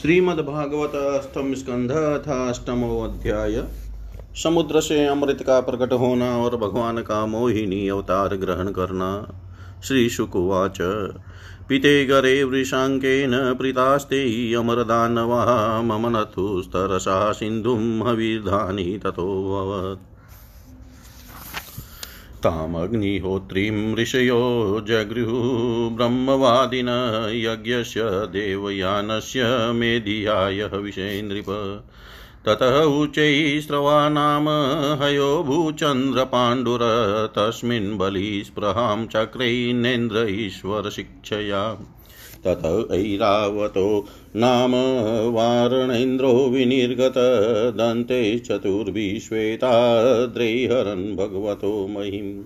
श्रीमद्भागवत अष्टम स्कंध था अष्टमो अध्याय समुद्र से अमृत का प्रकट होना और भगवान का मोहिनी अवतार ग्रहण करना। श्री शुकुवाच पिते गरे वृषाङ्केन प्रीतास्ते अमरदानवा, मम नथुस्तरसा सिन्धुं हविर्धानि ततोऽभवत् तामग्निहोत्रीं ऋषयो जगृहु ब्रह्मवादिन यज्ञस्य देवयानस्य मेधियाय विषये नृप ततः उच्चैस्रवा नाम हयो भूचन्द्रपाण्डुर तस्मिन् बलिस्पृहां चक्रैनेन्द्र ईश्वरशिक्षया तत ऐरावतो। नाम वारणेन्द्रो विनिर्गत, दन्ते चतुर्भिश्वेताद्रैहरन् भगवतो महिम्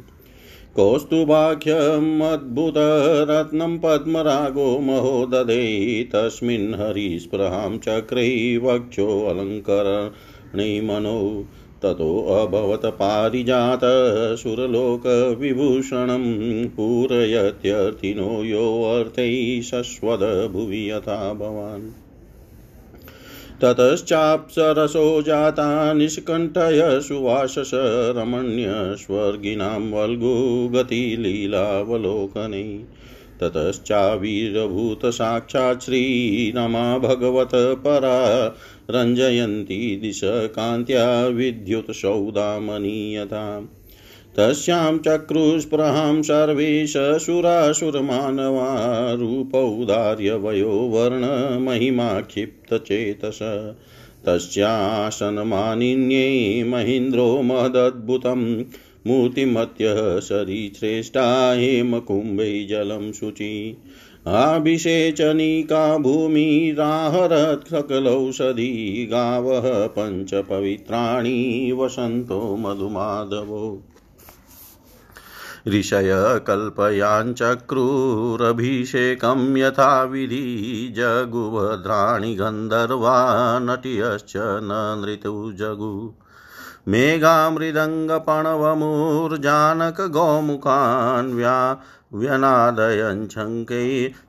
कौस्तुभाख्यमद्भुतरत्नं पद्मरागो महो दधे तस्मिन् हरिस्पृहां चक्रै ततोऽभवत् पारिजातसुरलोकविभूषणं पूरयत्यर्थिनो योऽर्थैः शश्वद भुवि यथा भवान्। ततश्चाप्सरसो जाता निष्कण्ठय सुवासस रमण्यस्वर्गिणां वल्गुगतिलीलावलोकने। ततश्चाविर्भूत साक्षात् श्रीरमा भगवत परा रञ्जयन्ती दिशकान्त्या विद्युत्सौदामनीयता। तस्यां चक्रुस्पृहां सर्वे ससुरासुरमानवा रूपौदार्यवयो वर्णमहिमा क्षिप्तचेतस तस्यासनमानिन्ये महीन्द्रो महदद्भुतं मूर्तिमत्यः सरीश्रेष्ठा हेमकुम्भै जलं शुचि। अभिषेचनिका भूमिराहरत् सकलौषधी गावः पञ्चपवित्राणि वसन्तो मधुमाधवो। ऋषय कल्पयाञ्चक्रुरभिषेकं यथाविधि जगुभद्राणि गन्धर्वा नट्यश्च न नृतु जगु। मेघामृदङ्गपणवमुर्जानकगौमुखान् व्या व्यनादयञ्छङ्कै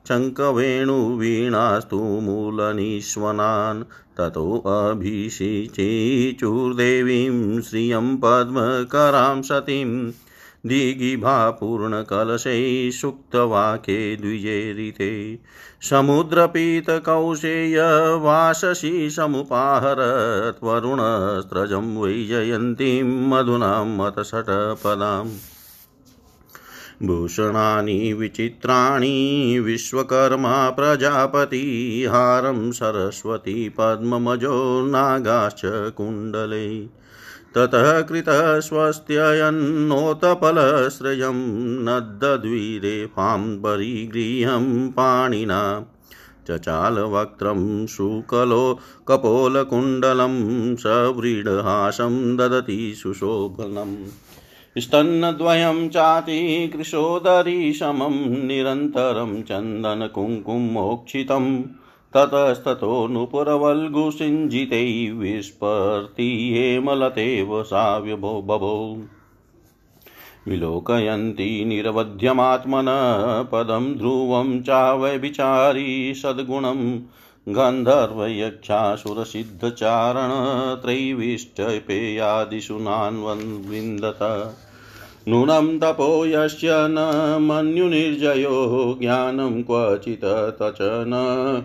शङ्खवेणुवीणास्तु मूलनिष्वनान् ततोऽभिषिचेचुर्देवीं श्रियं पद्मकरां सतीं दिगिभापूर्णकलशैः सुक्तवाके द्विजेरिते। समुद्रपीतकौशेयवाशसि समुपाहरत् वरुणस्त्रजं वैजयन्तीं मधुनां मतषट्पदाम् भूषणानि, विचित्राणि, विश्वकर्मा, प्रजापति, हारं सरस्वती, पद्ममजो, नागाश्च कुण्डले। ततः कृतस्वस्त्ययन्नोतपलश्रयं नद्दद्विरेफाम्बरीगृहं पाणिना, चचालवक्त्रं शुकलो कपोलकुण्डलं सव्रीडहासं ददति सुशोभनम् स्तन्नद्वयं चातिकृशोदरी समं निरन्तरं चन्दनकुङ्कुमोक्षितम्। ततस्ततो नुपुरवल्गुसिञ्जितै विस्पर्ति हेमलतेव साव्यभो बभो। विलोकयन्ती निरवध्यमात्मन पदं ध्रुवं चावैभिचारी सद्गुणं गन्धर्वयक्षासुरसिद्धचारणत्रैविष्टपेयादिषु नान्वन्विन्दत नूनं तपो यस्य न मन्युनिर्जयो ज्ञानं क्वचित् तच न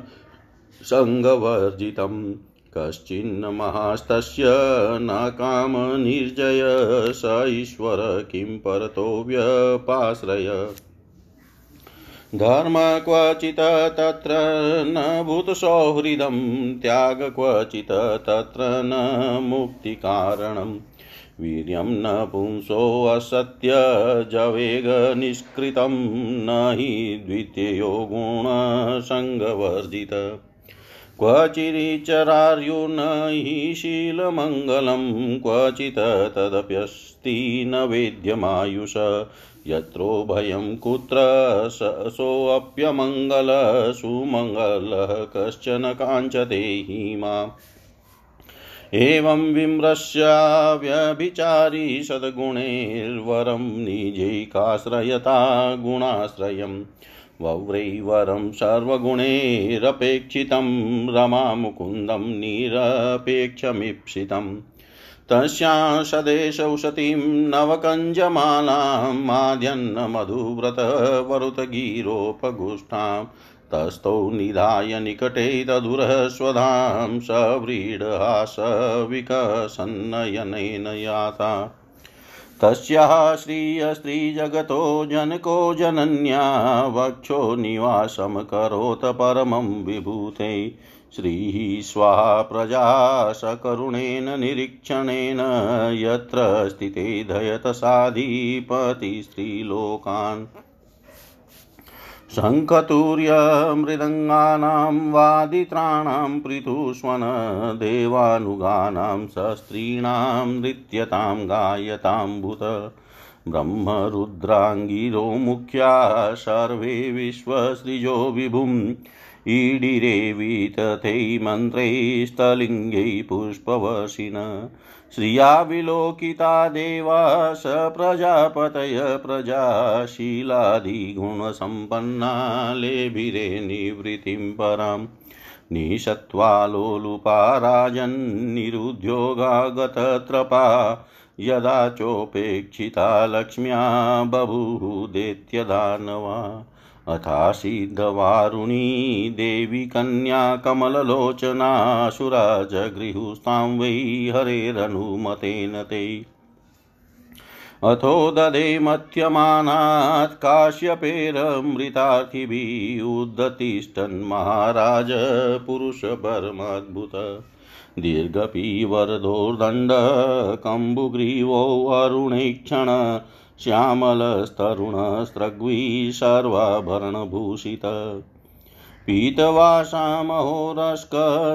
सङ्गवर्जितं। कश्चिन्न महास्तस्य न कामनिर्जय स ईश्वर किं परतो व्यपाश्रय। धर्म क्वचित् तत्र न भूतसौहृदं त्याग क्वचित् तत्र न मुक्तिकारणम् वीर्यं न पुंसोऽसत्यजवेगनिष्कृतं न हि द्वितीयो गुणसङ्गवर्जित। क्वचिरिचरार्युन हि शीलमङ्गलं क्वचित् तदप्यस्ति न वेद्यमायुष यत्रोभयं कुत्र सोऽप्यमङ्गलः सुमङ्गलः कश्चन काञ्चते हि माम् एवं विमृश्याव्यभिचारी सद्गुणैर्वरं निजैकाश्रयता गुणाश्रयं वव्रैवरं सर्वगुणैरपेक्षितं रमामुकुन्दं निरपेक्षमीप्सितम् तस्यां सदेशौषतीं नवकञ्जमालां माद्यन्नमधुव्रतवरुतगिरोपगुष्ठां तस्थौ निधाय निकटे तदुरस्वधां सव्रीडहासविकसन्नयनेन याता। तस्याः श्रियस्त्रीजगतो जनको जनन्या वक्षो निवासं करोत परमं विभूते। श्रीः स्वाहा प्रजा सकरुणेन निरीक्षणेन यत्र स्थिते धयत शङ्खतूर्यमृदङ्गानां वादित्राणां पृथुष्वन देवानुगानां सस्त्रीणां नृत्यतां गायताम्बुत ब्रह्मरुद्राङ्गिरो मुख्या सर्वे विश्वसृजो विभुम् ईडिरे वितथै मन्त्रैस्तलिङ्गै पुष्पवशिन श्रिया विलोकिता देवा स प्रजापतय प्रजाशीलादिगुणसम्पन्ना लेभिरे निवृत्तिं पराम्। निषत्वालोलुपा राजन्निरुद्योगागतत्रपा यदा चोपेक्षिता लक्ष्म्या बभूदेत्यदानवा अथासीद्वारुणी देवी कन्या कमललोचनासुरा जगृहुस्तां वै हरेरनुमतेन ते। अथो ददे मथ्यमानात् काश्यपेरमृतार्थिभिः उद्दतिष्ठन्महाराज पुरुषपरमाद्भुत दीर्घपीवरदोर्दण्डकम्बुग्रीवोऽरुणेक्षण श्यामलस्तरुणस्रग्वी सर्वाभरणभूषित पीतवासामहोरस्क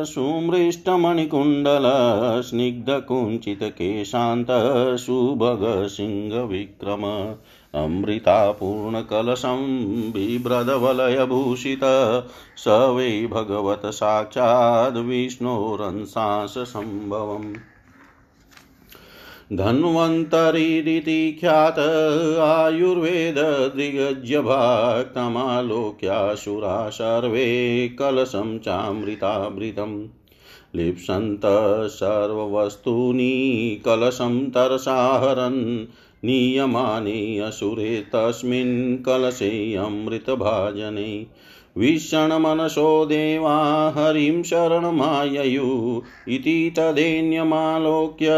सुमृष्टमणिकुण्डलस्निग्धकुञ्चितकेशान्त सुभगसिंहविक्रम अमृतापूर्णकलशं बिभ्रदवलयभूषित। स वै भगवत् साक्षाद् विष्णोरंसांसम्भवम् धन्वन्तरिरिति ख्यात आयुर्वेददिगज्यभाक्तमालोक्यासुरा सर्वे कलशं चामृतामृतम्। लिप्सन्तः सर्ववस्तूनि कलशं तरसाहरन्। नीयमाने असुरे तस्मिन् कलशे अमृतभाजने। विषण्मनसो देवा, हरिं शरणमाययु। इति तदेन्यमालोक्य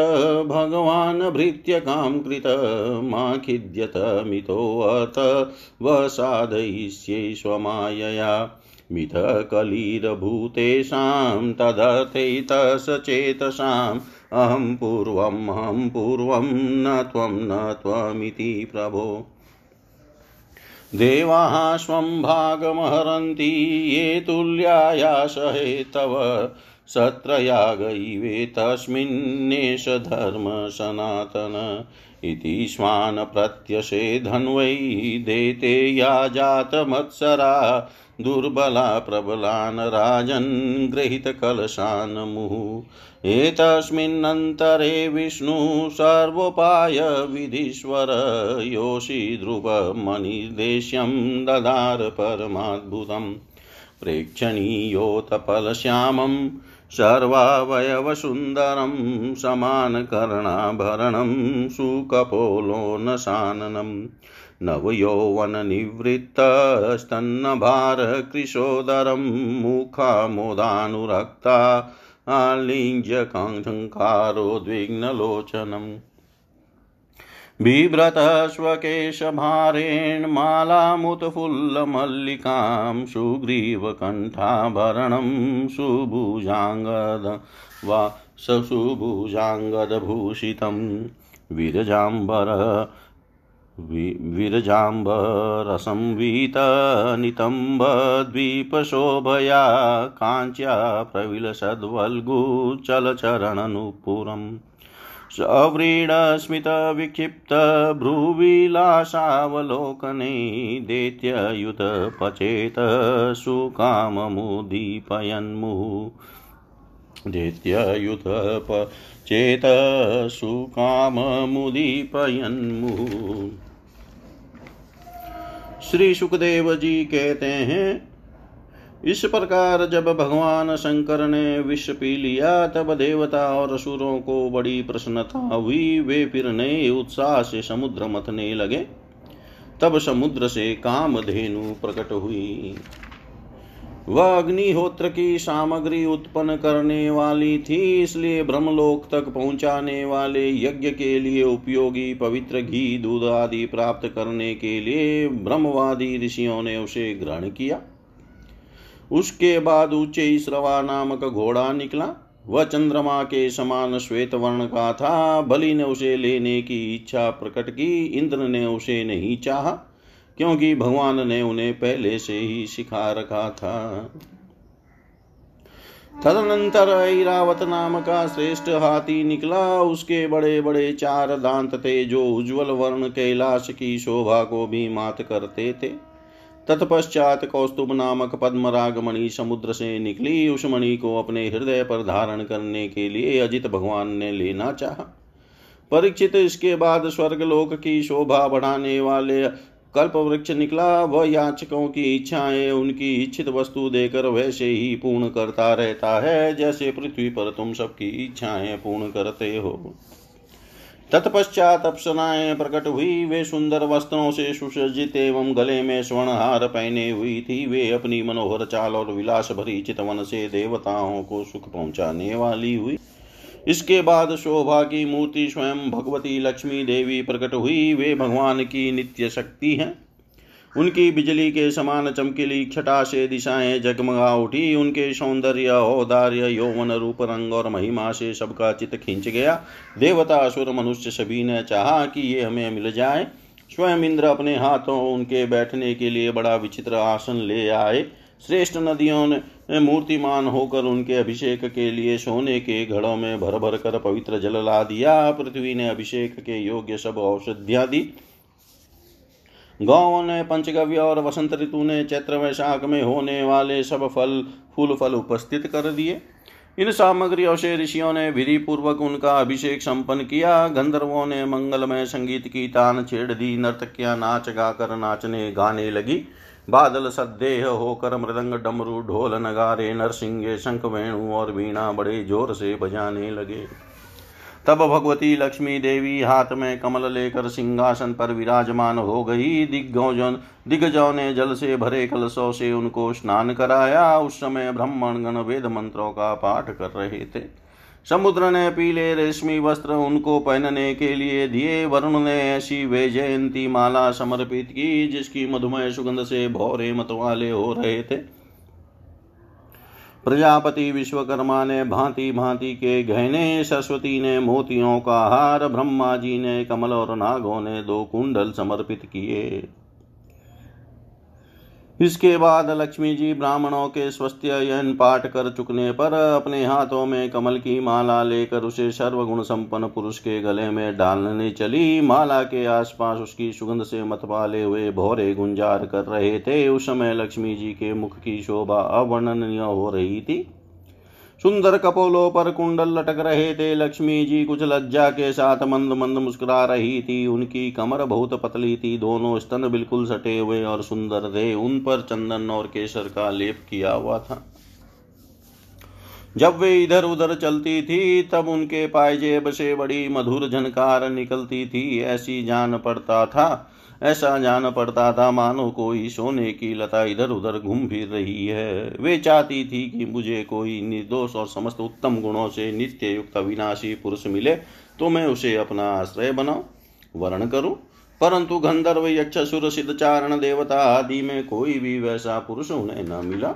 भगवान् भृत्यकां कृतमाखिद्यत मितोऽथ वसादयिष्ये स्वमायया। मिथकलिरभूतेषां तदर्थैतसचेतसाम् अहं पूर्वम्, अहं पूर्वं न त्वं, न त्वमिति प्रभो। देवाः स्वं भागमहरन्ति, ये तुल्यायासहे तव सत्रयागैवेतस्मिन्नेष धर्मसनातन इति श्वान प्रत्यशे धन्वै देते या जातमत्सरा दुर्बला प्रबलान् राजन् गृहीतकलशान् मुहुः। एतस्मिन्नन्तरे विष्णु सर्वोपाय विधीश्वर योषि ध्रुवमनिर्देश्यं ददार परमाद्भुतम् प्रेक्षणीयोतपलश्यामं सर्वावयवसुन्दरं समानकर्णाभरणं सुकपोलोनशाननम् नवयौवननिवृत्तस्तन्नभारकृशोदरं मुखामोदानुरक्ता आलिङ्ग्यकाङ्कारोद्विग्नलोचनम् बिभ्रतस्वकेशभारेण मालामुत्फुल्लमल्लिकां सुग्रीवकण्ठाभरणं सुभुजाङ्गद वा ससुभुजाङ्गदभूषितं विरजाम्बर विरजाम्बरसंवीतनितम्बद्वीपशोभया काञ्च्या प्रविलसद्वल्गुचलचरणनुपुरम् सव्रीडस्मितविक्षिप्तभ्रुविलासावलोकने दैत्ययुतपचेत सुकाममुदीपयन्मुः दैत्ययुतपचेत सुकाममुदीपयन्मुः श्री सुखदेव जी कहते हैं, इस प्रकार जब भगवान शंकर ने विष पी लिया, तब देवता और असुरों को बड़ी प्रसन्नता हुई। वे फिर नए उत्साह से समुद्र मथने लगे। तब समुद्र से कामधेनु प्रकट हुई। वह अग्निहोत्र की सामग्री उत्पन्न करने वाली थी, इसलिए ब्रह्मलोक तक पहुँचाने वाले यज्ञ के लिए उपयोगी पवित्र घी, दूध आदि प्राप्त करने के लिए ब्रह्मवादी ऋषियों ने उसे ग्रहण किया। उसके बाद ऊँचे श्रवा नामक घोड़ा निकला। वह चंद्रमा के समान श्वेत वर्ण का था, बलि ने उसे लेने की इच्छा प्रकट की, इंद्र ने उसे नहीं चाहा। क्योंकि भगवान ने उन्हें पहले से ही सिखा रखा था। तदनंतर ऐरावत नाम का श्रेष्ठ हाथी निकला। उसके बड़े बड़े चार दांत थे, जो उज्जवल वर्ण कैलाश की शोभा को भी मात करते थे। तत्पश्चात कौस्तुभ नामक पद्मराग मणि समुद्र से निकली। उस मणि को अपने हृदय पर धारण करने के लिए अजित भगवान ने लेना चाहा। परीक्षित, इसके बाद स्वर्गलोक की शोभा बढ़ाने वाले कल्प वृक्ष निकला, वह याचकों की इच्छाएँ उनकी इच्छित वस्तु देकर वैसे ही पूर्ण करता रहता है, जैसे पृथ्वी पर तुम सबकी इच्छाएँ पूर्ण करते हो। तत्पश्चात अप्सराएँ प्रकट हुई, वे सुंदर वस्त्रों से सुसज्जित एवं गले में स्वर्ण हार पहने हुई थी। वे अपनी मनोहर चाल और विलास भरी चितवन से देवताओं को सुख पहुँचाने वाली हुई। इसके बाद शोभा की मूर्ति स्वयं भगवती लक्ष्मी देवी प्रकट हुई। वे भगवान की नित्य शक्ति हैं। उनकी बिजली के समान चमकीली छटा से दिशाएँ जगमगा उठी। उनके सौंदर्य, औदार्य, यौवन रूप, रंग और महिमा से सबका चित खींच गया। देवता, असुर, मनुष्य सभी ने चाहा कि ये हमें मिल जाए। स्वयं इंद्र अपने हाथों उनके बैठने के लिए बड़ा विचित्र आसन ले आए। श्रेष्ठ नदियों ने मूर्तिमान होकर उनके अभिषेक के लिए सोने के घड़ों में भर भर कर पवित्र जल ला दिया। पृथ्वी ने अभिषेक के योग्य सब औषधियाँ दी। गौों ने पंचगव्य और वसंत ऋतु ने चैत्र वैशाख में होने वाले सब फल, फूल फल उपस्थित कर दिए। इन सामग्रियों से ऋषियों ने विधि पूर्वक उनका अभिषेक संपन्न किया। गंधर्वों ने मंगलमय संगीत की तान छेड़ दी। नर्तकियाँ नाच गाकर नाचने गाने लगी। बादल सदेह होकर मृदंग डमरू ढोल नगारे, नरसिंगे शंख वेणु और वीणा बड़े ज़ोर से बजाने लगे। तब भगवती लक्ष्मी देवी हाथ में कमल लेकर सिंहासन पर विराजमान हो गई। दिग्गजों दिग्गजों ने जल से भरे कलशों से उनको स्नान कराया। उस समय ब्राह्मण गण वेद मंत्रों का पाठ कर रहे थे। समुद्र ने पीले रेशमी वस्त्र उनको पहनने के लिए दिए। वरुण ने ऐसी वे जयंती माला समर्पित की, जिसकी मधुमय सुगंध से भौरे मतवाले हो रहे थे। प्रजापति विश्वकर्मा ने भांति भांति के गहने, सरस्वती ने मोतियों का हार, ब्रह्मा जी ने कमल और नागों ने दो कुंडल समर्पित किए। इसके बाद लक्ष्मी जी ब्राह्मणों के स्वस्त्ययन पाठ कर चुकने पर अपने हाथों में कमल की माला लेकर उसे सर्वगुण संपन्न पुरुष के गले में डालने चली। माला के आसपास उसकी सुगंध से मतवाले हुए भौरे गुंजार कर रहे थे। उस समय लक्ष्मी जी के मुख की शोभा अवर्णनीय हो रही थी। सुंदर कपोलों पर कुंडल लटक रहे थे, लक्ष्मी जी कुछ लज्जा के साथ मंद मंद मुस्कुरा रही थी। उनकी कमर बहुत पतली थी, दोनों स्तन बिल्कुल सटे हुए और सुंदर थे। उन पर चंदन और केसर का लेप किया हुआ था। जब वे इधर उधर चलती थी, तब उनके पायजेब से बड़ी मधुर झनकार निकलती थी। ऐसी जान पड़ता था ऐसा जान पड़ता था मानो कोई सोने की लता इधर उधर घूम फिर रही है। वे चाहती थी कि मुझे कोई निर्दोष और समस्त उत्तम गुणों से नित्य युक्त अविनाशी पुरुष मिले तो मैं उसे अपना आश्रय बनाऊँ, वर्ण करूँ। परंतु गंधर्व यक्ष सुर सिद्ध चारण देवता आदि में कोई भी वैसा पुरुष उन्हें न मिला।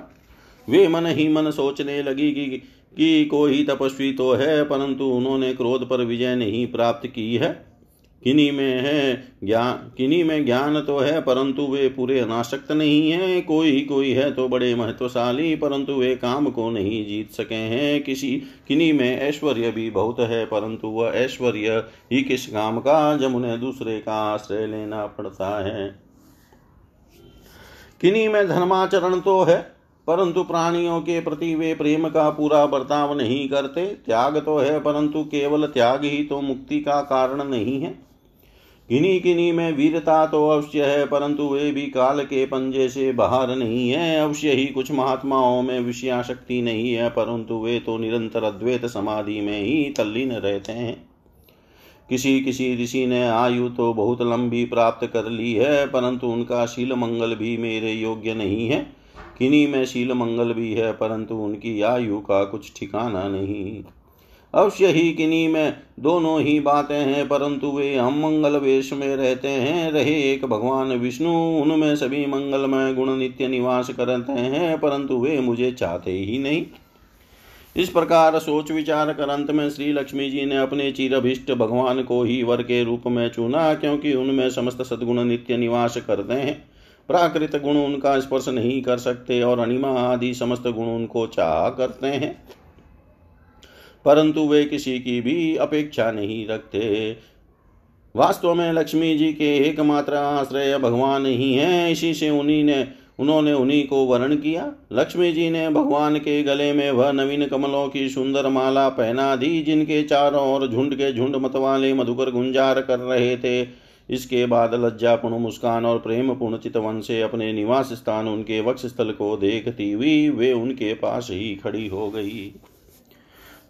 वे मन ही मन सोचने लगी कि कि कोई तपस्वी तो है, परंतु उन्होंने क्रोध पर विजय नहीं प्राप्त की है। किन्हीं में है ज्ञान, किन्हीं में ज्ञान तो है, परंतु वे पूरे अनासक्त नहीं है। कोई कोई है तो बड़े महत्वशाली, परंतु वे काम को नहीं जीत सके हैं। किसी किन्हीं में ऐश्वर्य भी बहुत है, परंतु वह ऐश्वर्य ही किस काम का, जब उन्हें दूसरे का आश्रय लेना पड़ता है। किन्हीं में धर्माचरण तो है, परंतु प्राणियों के प्रति वे प्रेम का पूरा बर्ताव नहीं करते। त्याग तो है, परंतु केवल त्याग ही तो मुक्ति का कारण नहीं है। किन्हीं किन्हीं में वीरता तो अवश्य है, परंतु वे भी काल के पंजे से बाहर नहीं है। अवश्य ही कुछ महात्माओं में विषया शक्ति नहीं है, परंतु वे तो निरंतर अद्वैत समाधि में ही तल्लीन रहते हैं। किसी किसी ऋषि ने आयु तो बहुत लंबी प्राप्त कर ली है, परंतु उनका शील मंगल भी मेरे योग्य नहीं है। किन्हीं में शील मंगल भी है, परंतु उनकी आयु का कुछ ठिकाना नहीं। अवश्य ही किन्हीं में दोनों ही बातें हैं, परंतु वे हम मंगल वेश में रहते हैं। रहे एक भगवान विष्णु, उनमें सभी मंगलमय गुण नित्य निवास करते हैं, परंतु वे मुझे चाहते ही नहीं। इस प्रकार सोच विचार कर अंत में श्री लक्ष्मी जी ने अपने चिरभिष्ट भगवान को ही वर के रूप में चुना, क्योंकि उनमें समस्त सदगुण नित्य निवास करते हैं। प्राकृत गुण उनका स्पर्श नहीं कर सकते और अनिमा आदि समस्त गुण उनको चाह करते हैं। परंतु वे किसी की भी अपेक्षा नहीं रखते। वास्तव में लक्ष्मी जी के एकमात्र आश्रय भगवान ही हैं। इसी से उन्हीं ने, उन्होंने उन्हीं को वर्ण किया। लक्ष्मी जी ने भगवान के गले में वह नवीन कमलों की सुंदर माला पहना दी, जिनके चारों ओर झुंड के झुंड मतवाले मधुकर गुंजार कर रहे थे। इसके बाद लज्जापूर्ण मुस्कान और प्रेम पूर्ण चितवन से अपने निवास स्थान उनके वक्ष स्थल को देखती हुई वे उनके पास ही खड़ी हो गई।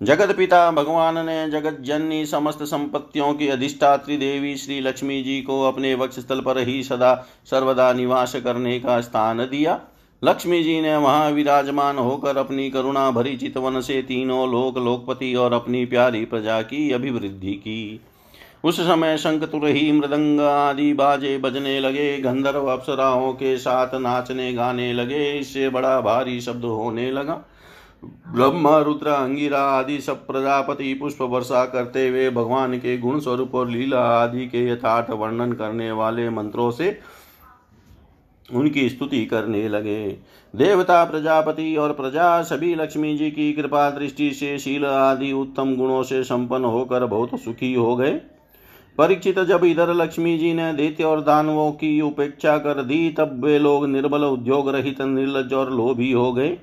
जगत पिता भगवान ने जगत जननी समस्त संपत्तियों की अधिष्ठात्री देवी श्री लक्ष्मी जी को अपने वक्ष स्थल पर ही सदा सर्वदा निवास करने का स्थान दिया। लक्ष्मी जी ने वहाँ विराजमान होकर अपनी करुणा भरी चितवन से तीनों लोक लोकपति और अपनी प्यारी प्रजा की अभिवृद्धि की। उस समय शंख, तुरही, मृदंग आदि बाजे बजने लगे, गंधर्व अप्सराओं के साथ नाचने गाने लगे, इससे बड़ा भारी शब्द होने लगा। ब्रह्मा रुद्र अंगिरा आदि सब प्रजापति, पुष्प वर्षा करते हुए भगवान के गुण स्वरूप और लीला आदि के यथार्थ वर्णन करने वाले मंत्रों से उनकी स्तुति करने लगे। देवता, प्रजापति और प्रजा सभी लक्ष्मी जी की कृपा दृष्टि से शील आदि उत्तम गुणों से संपन्न होकर बहुत सुखी हो गए। परीक्षित जब इधर लक्ष्मी जी ने दैत्य और दानवों की उपेक्षा कर दी, तब वे लोग निर्बल उद्योग रहित, निर्लज और लोभी हो गए।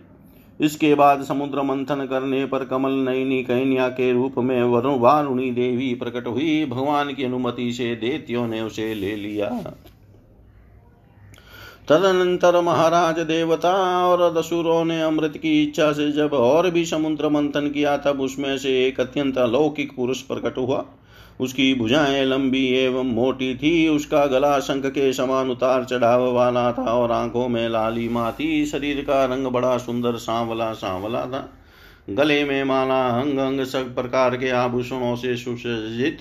इसके बाद समुद्र मंथन करने पर कमल नयनी कैन्या के रूप में वरुण वारुणी देवी प्रकट हुई। भगवान की अनुमति से देत्यो ने उसे ले लिया। तदनंतर महाराज देवता और दसुरों ने अमृत की इच्छा से जब और भी समुद्र मंथन किया, तब उसमें से एक अत्यंत अलौकिक पुरुष प्रकट हुआ। उसकी भुजाएँ लंबी एवं मोटी थी, उसका गला शंख के समान उतार चढ़ाव वाला था और आँखों में लालिमा थी शरीर का रंग बड़ा सुंदर सांवला सांवला था। गले में माला, अंग अंग सब प्रकार के आभूषणों से सुसज्जित।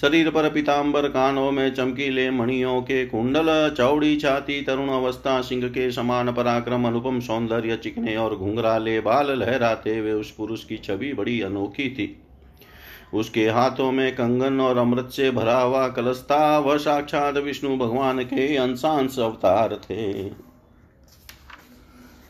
शरीर पर पीताम्बर कानों में चमकीले मणियों के कुंडल, चौड़ी छाती तरुण अवस्था सिंह के समान पराक्रम, अनुपम सौंदर्य, चिकने और घुंघराले बाल लहराते हुए उस पुरुष की छवि बड़ी अनोखी थी। उसके हाथों में कंगन और अमृत से भरा हुआ कलश था वह साक्षात विष्णु भगवान के अंशांश अवतार थे।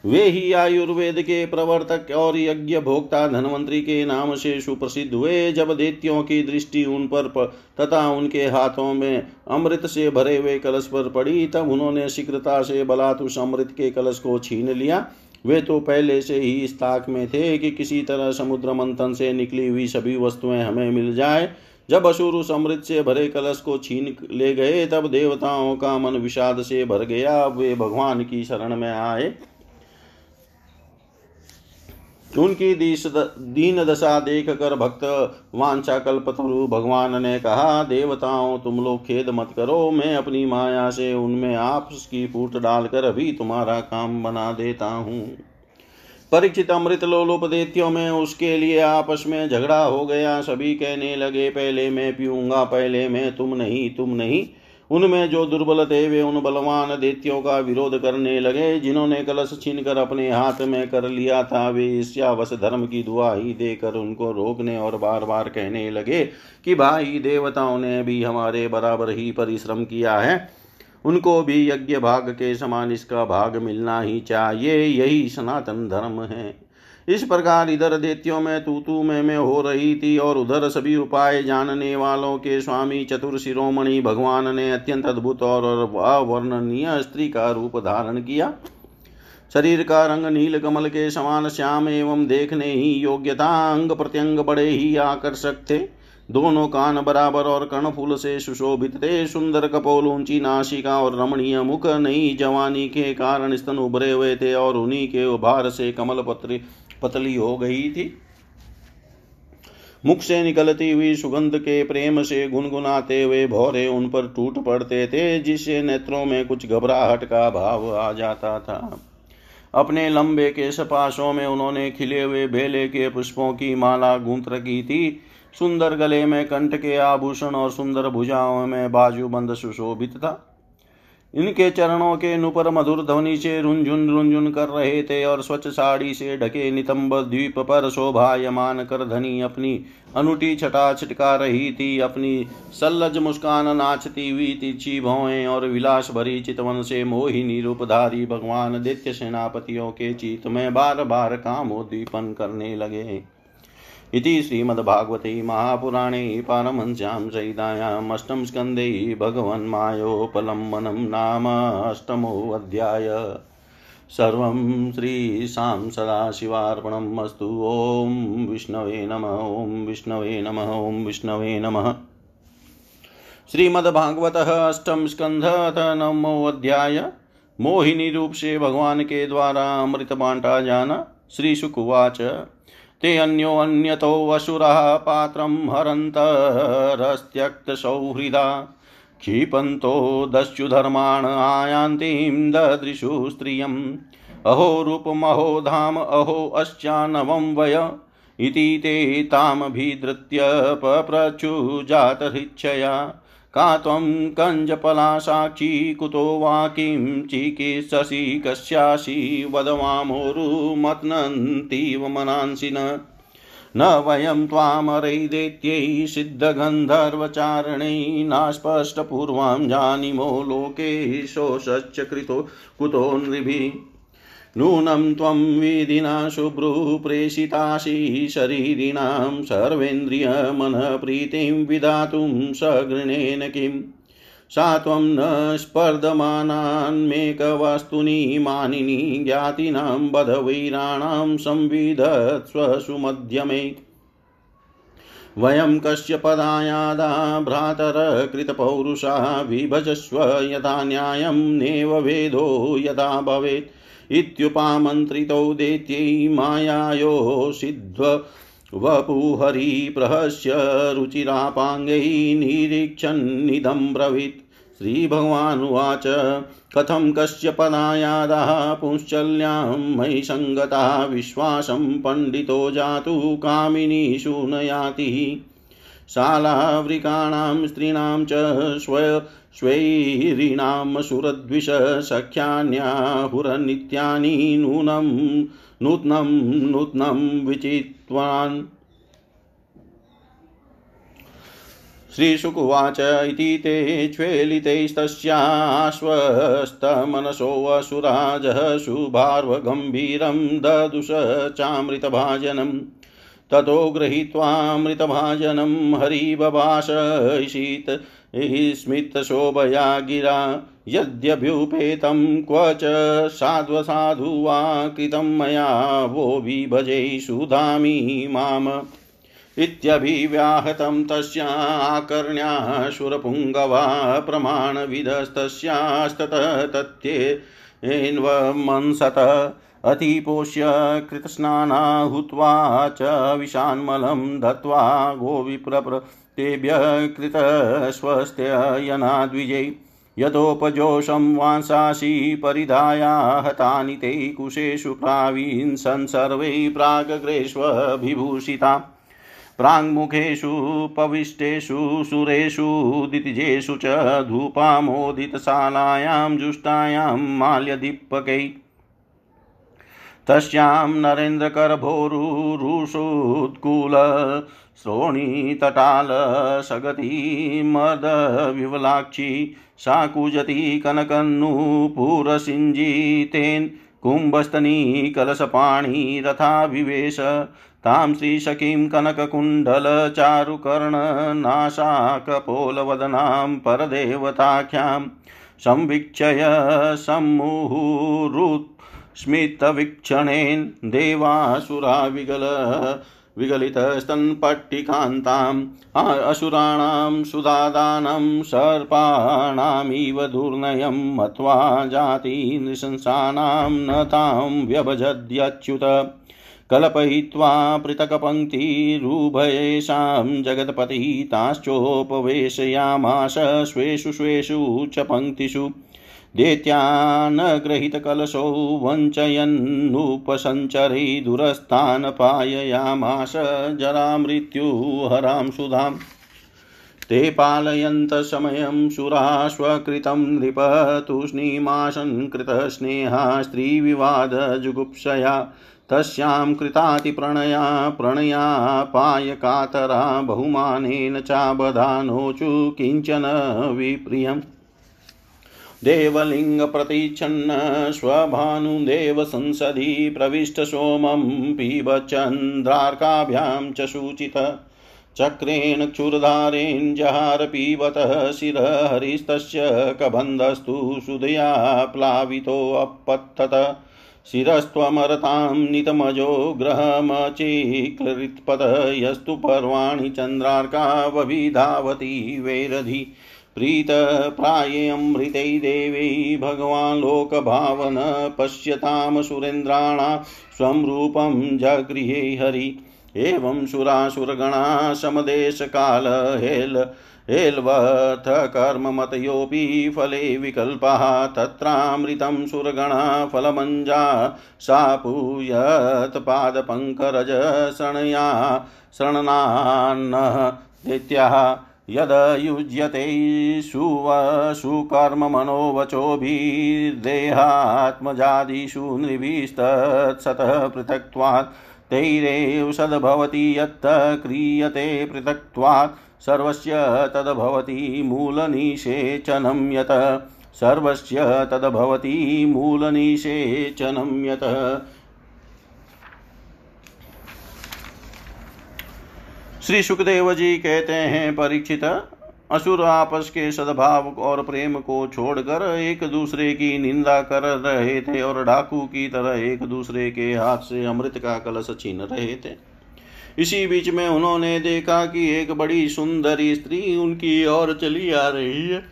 वे ही आयुर्वेद के प्रवर्तक और यज्ञ भोक्ता, धनवंतरी के नाम से सुप्रसिद्ध हुए। जब दैत्यों की दृष्टि उन पर तथा उनके हाथों में अमृत से भरे हुए कलश पर पड़ी, तब उन्होंने शीघ्रता से बलात् अमृत के कलश को छीन लिया। वे तो पहले से ही इस ताक में थे कि किसी तरह समुद्र मंथन से निकली हुई सभी वस्तुएँ हमें मिल जाए। जब असुर उस अमृत से भरे कलश को छीन ले गए, तब देवताओं का मन विषाद से भर गया। वे भगवान की शरण में आए। उनकी दीन दशा देख कर भक्त वांछा कल्पतरु भगवान ने कहा, देवताओं, तुम लोग खेद मत करो। मैं अपनी माया से उनमें आपस की फूट डालकर अभी तुम्हारा काम बना देता हूँ। परीक्षित अमृत लोलोप देत्यों में उसके लिए आपस में झगड़ा हो गया। सभी कहने लगे, पहले मैं पीऊँगा, पहले मैं, तुम नहीं तुम नहीं। उनमें जो दुर्बल थे, वे उन बलवान दैत्यों का विरोध करने लगे, जिन्होंने कलश छीन कर अपने हाथ में कर लिया था। वे ईर्ष्यावश धर्म की दुआही देकर उनको रोकने और बार बार कहने लगे कि, भाई देवताओं ने भी हमारे बराबर ही परिश्रम किया है। उनको भी यज्ञ भाग के समान इसका भाग मिलना ही चाहिए। यही सनातन धर्म है। इस प्रकार इधर देत्यों में तू तू में में हो रही थी और उधर सभी उपाय जानने वालों के स्वामी चतुर शिरोमणि भगवान ने अत्यंत अद्भुत और अवर्णनीय स्त्री का रूप धारण किया। शरीर का रंग नील कमल के समान श्याम एवं देखने ही योग्यता अंग प्रत्यंग बड़े ही आकर्षक थे। दोनों कान बराबर और कर्णफूल से सुशोभित थे। सुंदर कपोल, ऊँची नाशिका और रमणीय मुख नई जवानी के कारण स्तन उभरे हुए थे और उन्हीं के उभार से कमल पत्री पतली हो गई थी। मुख से निकलती हुई सुगंध के प्रेम से गुनगुनाते हुए भौरे उन पर टूट पड़ते थे, जिससे नेत्रों में कुछ घबराहट का भाव आ जाता था। अपने लंबे के सपाशों में उन्होंने खिले हुए बेले के पुष्पों की माला गूंथ रखी थी। सुंदर गले में कंठ के आभूषण और सुंदर भुजाओं में बाजूबंद सुशोभित था। इनके चरणों के नुपर मधुर ध्वनि से रुंझुन रुंझुन कर रहे थे और स्वच्छ साड़ी से ढके नितंब द्वीप पर शोभायमान कर धनी अपनी अनुटी छटा छिटका रही थी, अपनी सल्लज मुस्कान नाचती हुई तिरछी भौएँ और विलास भरी चितवन से मोहिनी रूपधारी भगवान दित्य सेनापतियों के चित में बार बार कामोद्दीपन करने लगे। इति श्रीमद्भागवते महापुराणे पारमहंस्यां सहितायाम् अष्टम स्कन्धे भगवन्मायोपलम्बनं नाम अष्टमोऽध्याय। सर्वं श्रीशां सदाशिवार्पणम् अस्तु। ॐ विष्णवे नम, ॐ विष्णवे नम, ॐ विष्णवे नमः। श्रीमद्भागवत अष्टम स्कंध अथ नमोऽध्याय मोहिनी रूप से भगवान के द्वारा अमृत बांटा जाना श्री शुकुवाच ते अन्योऽन्यतो वसुरः पात्रं हरन्तरस्त्यक्तसौहृदा क्षिपन्तो दस्युधर्माण आयान्तीं ददृशु स्त्रियम् अहो रूपमहो धाम अहो अस्यानवं वय इति ते तामभिधृत्य पप्रचुजातहृच्छया का त्वं कञ्जपला साक्षी कुतो वा किं चिकित्ससि कस्यासि वदवामोरुमत्नन्तीव मनांसिन न। वयं त्वामरैदेत्यै सिद्धगन्धर्वचारणै नास्पष्टपूर्वां जानीमो लोके शोषश्च कृतो कुतो नृभिः। नूनं त्वं विधिना शुभ्रुः प्रेषितासि शरीरिणां सर्वेन्द्रियमनप्रीतिं विधातुं सगृणेन किम् सा त्वं न स्पर्धमानान्मेकवस्तुनि मानिनी ज्ञातीनां बधवैराणां संविधत्स्वसुमध्यमे वयं कस्य पदायादा भ्रातरकृतपौरुषा विभजस्व यथा न्यायं नेव भेदो यथा भवेत्। इत्युपामन्त्रितौ दैत्यै मायायो सिद्ध्व वपुहरिप्रहस्य रुचिरापाङ्गै निरीक्षन्निदं ब्रवीत् श्रीभगवानुवाच, कथं कस्य पदायादाः पुंश्चल्यां मयि सङ्गता विश्वासं पण्डितो जातु कामिनीषु न याति। शालावृकाणां स्त्रीणां च स्व स्वैरीणां सुरद्विषसख्यान्याहुरनित्यानि नूनं, नूत्नं नूत्नं विचित्वान्। श्रीशुकुवाच इति ते ज्वेलितैस्तस्याश्वस्तमनसोऽसुराजः शुभार्वगम्भीरं ददुष चामृतभाजनम् ततो गृहीत्वामृतभाजनं हरिबभाष ईशित स्मितशोभया गिरा यद्यभ्युपेतं क्व च साध्वसाधु वा कृतं मया वो विभजे सुधामि माम्। इत्यभिव्याहतं प्रमाणविधस्तस्यास्ततः तथ्येन्वमंसत अतिपोष्य कृतस्नाना हुत्वा च विषान्मलं दत्त्वा गोविप्रतेभ्यः कृतस्वस्त्ययनाद्विजै यतोपजोषं वांसासि परिधाया हतानि ते कुशेषु प्रावीन् सन् सर्वै प्रागग्रेष्वभिभूषिता। प्राङ्मुखेषु, पविष्टेषु, सुरेषु, दितिजेषु च धूपामोदितशालायां जुष्टायां माल्यदीपकै। तस्यां नरेन्द्रकरभोरुरुषोत्कूल श्रोणीतटालसगतिमदविवलाक्षी सा कूजति कनकन्नूपुरसिञ्जितेन् कुम्भस्तनीकलशपाणिरथाविवेश तां श्रीसखीं कनककुण्डलचारुकर्णनाशाकपोलवदनां परदेवताख्यां संवीक्षय सम्मुहुरुत् स्मितवीक्षणेन देवासुराविगल, विगलितस्तन्पट्टिकान्ताम् असुराणां सुदादानं सर्पाणामिव दुर्नयं मत्वा जातिनृशंसानां न तां व्यभजद्यच्युत। कल्पयित्वा पृथक्पङ्क्तिरुभयेषां जगत्पतिः ताश्चोपवेशयामास स्वेषु स्वेषु च पङ्क्तिषु। दैत्यानगृहीतकलशौ वञ्चयन्नुपसञ्चरे दुरस्थान् पाययामास जरामृत्युहरां सुधाम्। ते पालयन्त समयं सुरा स्वकृतं नृप तूष्णीमाशन् कृतस्नेहा स्त्रीविवादजुगुप्सया। तस्यां कृतातिप्रणया प्रणया पायकातरा बहुमानेन चाबधानोचु किंचन विप्रियम्। देवलिङ्गप्रतिच्छन्न स्वभानुदेवसंसदि प्रविष्टसोमं पिबचन्द्रार्काभ्यां च सूचित। चक्रेण क्षुरधारेण जहार पीबतः शिरहरिस्तस्य कबन्धस्तु सुधया प्लावितोऽपतत शिरस्त्वमरतां नितमजो ग्रहमचीक्लरित्पत यस्तु पर्वाणि चन्द्रार्कावभिधावति वैरधि। प्रीतप्रायेऽमृतै देवै भगवान् लोकभावन पश्यतां सुरेन्द्राणां स्वं रूपं जगृहे हरि। एवं सुरासुरगणा समदेशकाल हेल हेल्वथ कर्ममतयोऽपि फले विकल्पः। तत्रामृतं सुरगणा फलमञ्जा शरणया शरणान्नः दैत्याः यदयुज्यते सुवर्ममनोवचोभिर्देहात्मजादिषु नृभिस्तत्सतः पृथक्त्वात्। तैरेव सद्भवति यत्त क्रियते पृथक्त्वात्। सर्वस्य तद्भवति मूलनिषेचनं यत्। सर्वस्य तद्भवति मूलनिषेचनं यत्। श्री सुखदेव जी कहते हैं, परीक्षित, असुर आपस के सद्भाव और प्रेम को छोड़कर एक दूसरे की निंदा कर रहे थे और डाकू की तरह एक दूसरे के हाथ से अमृत का कलश छीन रहे थे। इसी बीच में उन्होंने देखा कि एक बड़ी सुंदरी स्त्री उनकी ओर चली आ रही है।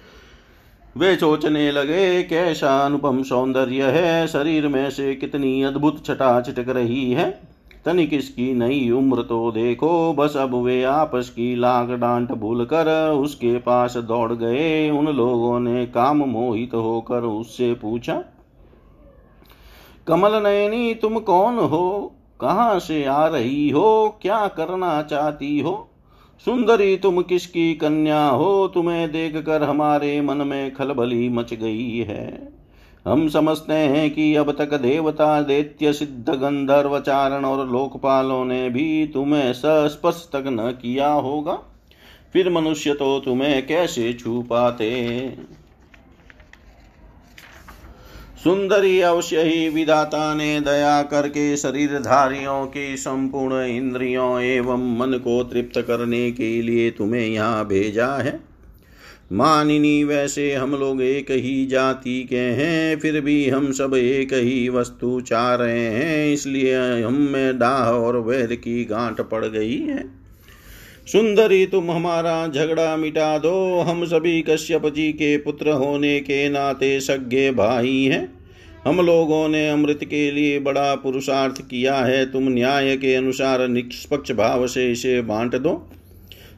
वे सोचने लगे, कैसा अनुपम सौंदर्य है, शरीर में से कितनी अद्भुत छटा छिटक रही है। तनिक इसकी नई उम्र तो देखो, बस अब वे आपस की लाग डांट भूल कर उसके पास दौड़ गए। उन लोगों ने काम मोहित होकर उससे पूछा, कमल नयनी, तुम कौन हो? कहाँ से आ रही हो? क्या करना चाहती हो? सुंदरी, तुम किसकी कन्या हो? तुम्हें देखकर हमारे मन में खलबली मच गई है। हम समझते हैं कि अब तक देवता, दैत्य, सिद्ध गंधर्व, चारण और लोकपालों ने भी तुम्हें सस्पर्श तक न किया होगा। फिर मनुष्य तो तुम्हें कैसे छू पाते? सुंदरी अवश्य ही विदाता ने दया करके शरीरधारियों की संपूर्ण इंद्रियों एवं मन को तृप्त करने के लिए तुम्हें यहाँ भेजा है। मानिनी, वैसे हम लोग एक ही जाति के हैं, फिर भी हम सब एक ही वस्तु चाह रहे हैं, इसलिए हम में डाह और वैर की गांठ पड़ गई है। सुंदरी, तुम हमारा झगड़ा मिटा दो, हम सभी कश्यप जी के पुत्र होने के नाते सज्ञे भाई हैं। हम लोगों ने अमृत के लिए बड़ा पुरुषार्थ किया है, तुम न्याय के अनुसार निष्पक्ष भाव से इसे बांट दो।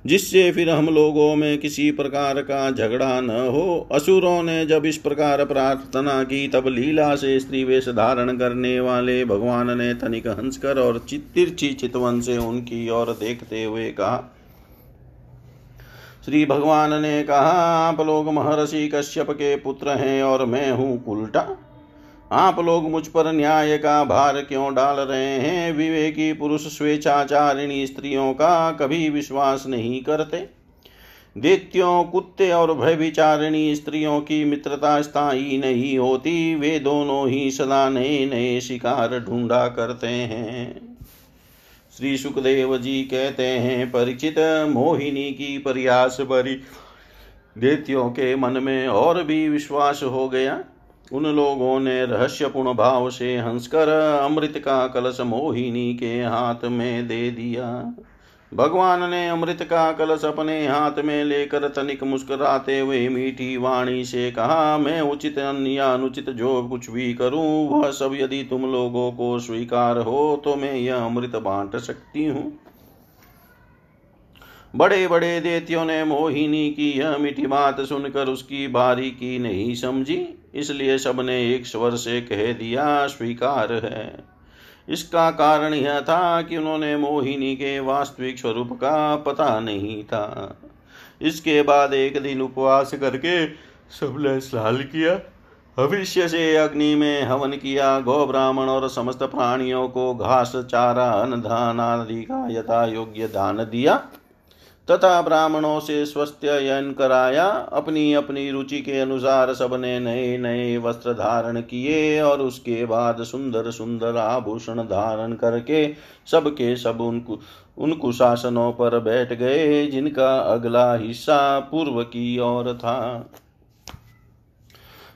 जिससे फिर हम लोगों में किसी प्रकार का झगड़ा न हो। असुरों ने जब इस प्रकार प्रार्थना की, तब लीला से स्त्री वेश धारण करने वाले भगवान ने तनिक हंसकर और तिरछी चितवन से उनकी ओर देखते हुए कहा, श्री भगवान ने कहा, आप लोग महर्षि कश्यप के पुत्र हैं और मैं हूँ उल्टा। आप लोग मुझ पर न्याय का भार क्यों डाल रहे हैं? विवेकी पुरुष स्वेच्छाचारिणी स्त्रियों का कभी विश्वास नहीं करते। दैत्यों, कुत्ते और भयविचारिणी स्त्रियों की मित्रता स्थायी नहीं होती। वे दोनों ही सदा नए नए शिकार ढूंढा करते हैं। श्री सुखदेव जी कहते हैं, परिचित मोहिनी की प्रयास भरी दैत्यों के मन में और भी विश्वास हो गया। उन लोगों ने रहस्यपूर्ण भाव से हंसकर अमृत का कलश मोहिनी के हाथ में दे दिया। भगवान ने अमृत का कलश अपने हाथ में लेकर तनिक मुस्कुराते हुए मीठी वाणी से कहा, मैं उचित या अनुचित जो कुछ भी करूँ, वह सब यदि तुम लोगों को स्वीकार हो तो मैं यह अमृत बांट सकती हूँ। बड़े बड़े देतियों ने मोहिनी की यह मीठी बात सुनकर उसकी बारी की नहीं समझी, इसलिए सबने एक स्वर से कह दिया स्वीकार है। इसका कारण यह था कि उन्होंने मोहिनी के वास्तविक स्वरूप का पता नहीं था। इसके बाद एक दिन उपवास करके सबने स्नान किया। भविष्य से अग्नि में हवन किया, गौ ब्राह्मण और समस्त प्राणियों को घास, चारा, अन्न, धान आदि का यथा योग्य दान दिया। तथा ब्राह्मणों से स्वस्थयन कराया अपनी अपनी रुचि के अनुसार सबने नए नए वस्त्र धारण किए और उसके बाद सुंदर सुंदर आभूषण धारण करके सबके सब उनको उन कुशासनों पर बैठ गए, जिनका अगला हिस्सा पूर्व की ओर था।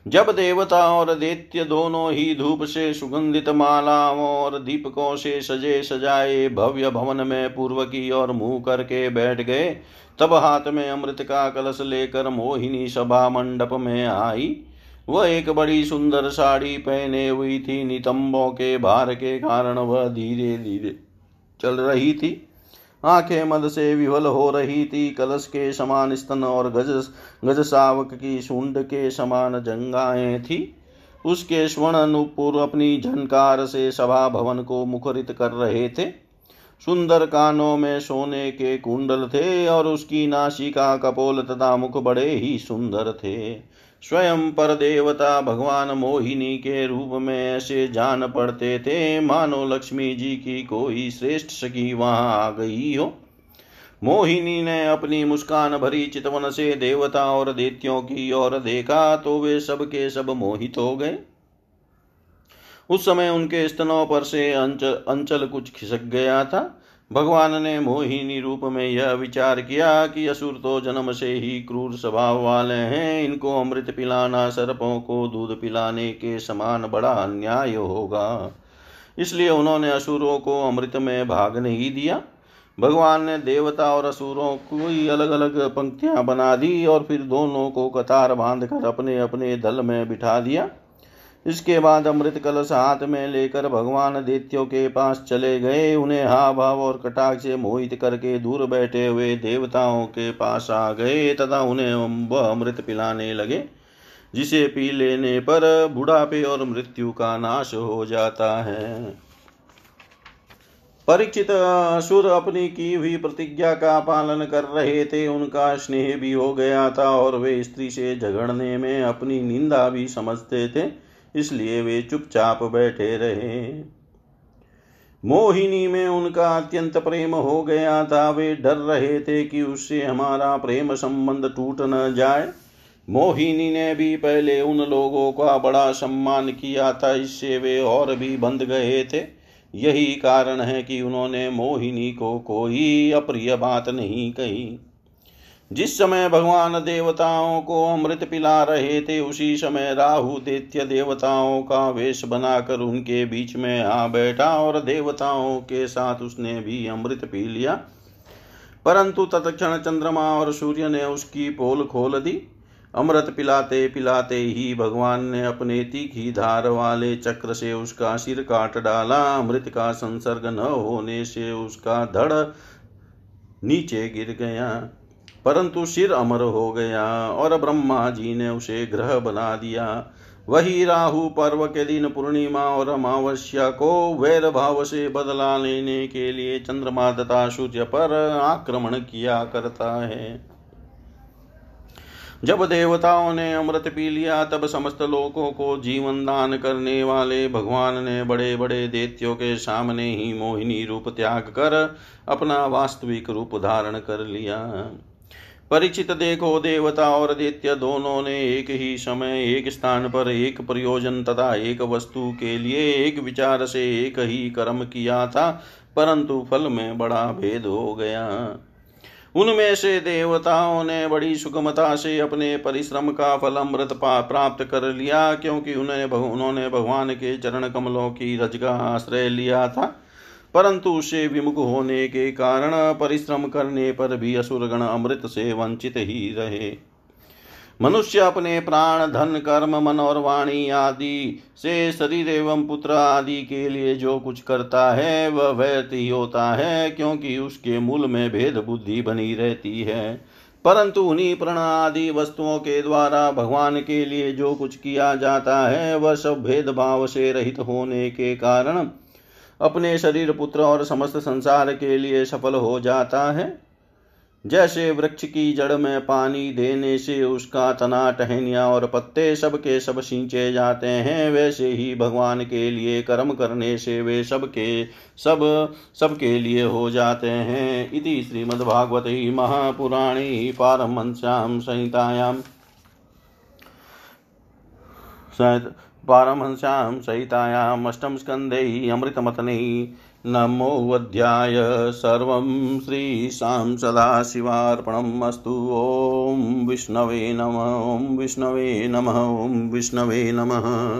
जब देवता और दैत्य दोनों ही धूप से सुगंधित मालाओं और दीपकों से सजे सजाए भव्य भवन में पूर्व की ओर मुँह करके बैठ गए, तब हाथ में अमृत का कलश लेकर मोहिनी सभा मंडप में आई। वह एक बड़ी सुंदर साड़ी पहने हुई थी, नितंबों के भार के कारण वह धीरे धीरे चल रही थी। आँखें मद से विवल हो रही थी, कलश के समान स्तन और गज गज सावक की सुंड के समान जंगाएँ थी। उसके स्वर्ण अनुपुर अपनी झनकार से सभा भवन को मुखरित कर रहे थे। सुंदर कानों में सोने के कुंडल थे और उसकी नासिका कपोल तथा मुख बड़े ही सुंदर थे। स्वयं पर देवता भगवान मोहिनी के रूप में ऐसे जान पड़ते थे। मानो लक्ष्मी जी की कोई श्रेष्ठ सखी वहाँ आ गई हो। मोहिनी ने अपनी मुस्कान भरी चितवन से देवता और देत्यों की ओर देखा तो वे सब के सब मोहित हो गए। उस समय उनके स्तनों पर से अंचल अंचल कुछ खिसक गया था। भगवान ने मोहिनी रूप में यह विचार किया कि असुर तो जन्म से ही क्रूर स्वभाव वाले हैं। इनको अमृत पिलाना, सर्पों को दूध पिलाने के समान बड़ा अन्याय होगा। इसलिए उन्होंने असुरों को अमृत में भाग नहीं दिया। भगवान ने देवता और असुरों को अलग अलग पंक्तियाँ बना दी और फिर दोनों को कतार बाँध कर अपने अपने दल में बिठा दिया। इसके बाद अमृत कलश हाथ में लेकर भगवान दैत्यों के पास चले गए। उन्हें हा भाव और कटाक्ष से मोहित करके दूर बैठे हुए देवताओं के पास आ गए तथा उन्हें वह अमृत पिलाने लगे, जिसे पी लेने पर बुढ़ापे और मृत्यु का नाश हो जाता है। परीक्षित असुर अपनी की हुई प्रतिज्ञा का पालन कर रहे थे। उनका स्नेह भी हो गया था और वे स्त्री से झगड़ने में अपनी निंदा भी समझते थे। इसलिए वे चुपचाप बैठे रहे। मोहिनी में उनका अत्यंत प्रेम हो गया था। वे डर रहे थे कि उससे हमारा प्रेम संबंध टूट न जाए। मोहिनी ने भी पहले उन लोगों का बड़ा सम्मान किया था, इससे वे और भी बंध गए थे। यही कारण है कि उन्होंने मोहिनी को कोई अप्रिय बात नहीं कही। जिस समय भगवान देवताओं को अमृत पिला रहे थे, उसी समय राहु दैत्य देवताओं का वेश बनाकर उनके बीच में आ बैठा और देवताओं के साथ उसने भी अमृत पी लिया। परंतु तत्क्षण चंद्रमा और सूर्य ने उसकी पोल खोल दी। अमृत पिलाते पिलाते ही भगवान ने अपने तीखी धार वाले चक्र से उसका सिर काट डाला। अमृत का संसर्ग न होने से उसका धड़ नीचे गिर गया। परंतु सिर अमर हो गया और ब्रह्मा जी ने उसे ग्रह बना दिया। वही राहु पर्व के दिन पूर्णिमा और अमावस्या को वैर भाव से बदला लेने के लिए चंद्रमा तथा सूर्य पर आक्रमण किया करता है। जब देवताओं ने अमृत पी लिया, तब समस्त लोगों को जीवन दान करने वाले भगवान ने बड़े बड़े देत्यों के सामने ही मोहिनी रूप त्याग कर अपना वास्तविक रूप धारण कर लिया। परिचित देखो देवता और दैत्य दोनों ने एक ही समय, एक स्थान पर एक प्रयोजन तथा एक वस्तु के लिए एक विचार से एक ही कर्म किया था, परंतु फल में बड़ा भेद हो गया। उनमें से देवताओं ने बड़ी सुगमता से अपने परिश्रम का फल अमृत प्राप्त कर लिया, क्योंकि उन्हें उन्होंने भगवान के चरण कमलों की रज का आश्रय लिया था। परंतु उससे विमुख होने के कारण परिश्रम करने पर भी असुरगण अमृत से वंचित ही रहे। मनुष्य अपने प्राण, धन, कर्म, मन और वाणी आदि से शरीर एवं पुत्र आदि के लिए जो कुछ करता है, वह व्यर्थ ही होता है, क्योंकि उसके मूल में भेद बुद्धि बनी रहती है। परंतु उन्हीं प्रण आदि वस्तुओं के द्वारा भगवान के लिए जो कुछ किया जाता है, वह सब भेदभाव से रहित होने के कारण अपने शरीर, पुत्र और समस्त संसार के लिए सफल हो जाता है। जैसे वृक्ष की जड़ में पानी देने से उसका तना, टहनिया और पत्ते सब के सब सींचे जाते हैं, वैसे ही भगवान के लिए कर्म करने से वे सब के सब, सबके लिए हो जाते हैं। इति श्रीमद्भागवते महापुराणे पारमहंस्यां संहितायां। पारमहंस्यां सहितायाम् अष्टम अमृतमतने नमोऽध्याय सर्वं श्रीशां सदाशिवार्पणम् अस्तु। ॐ विष्णवे नम, ॐ विष्णवे नमः, ॐ विष्णवे नमः।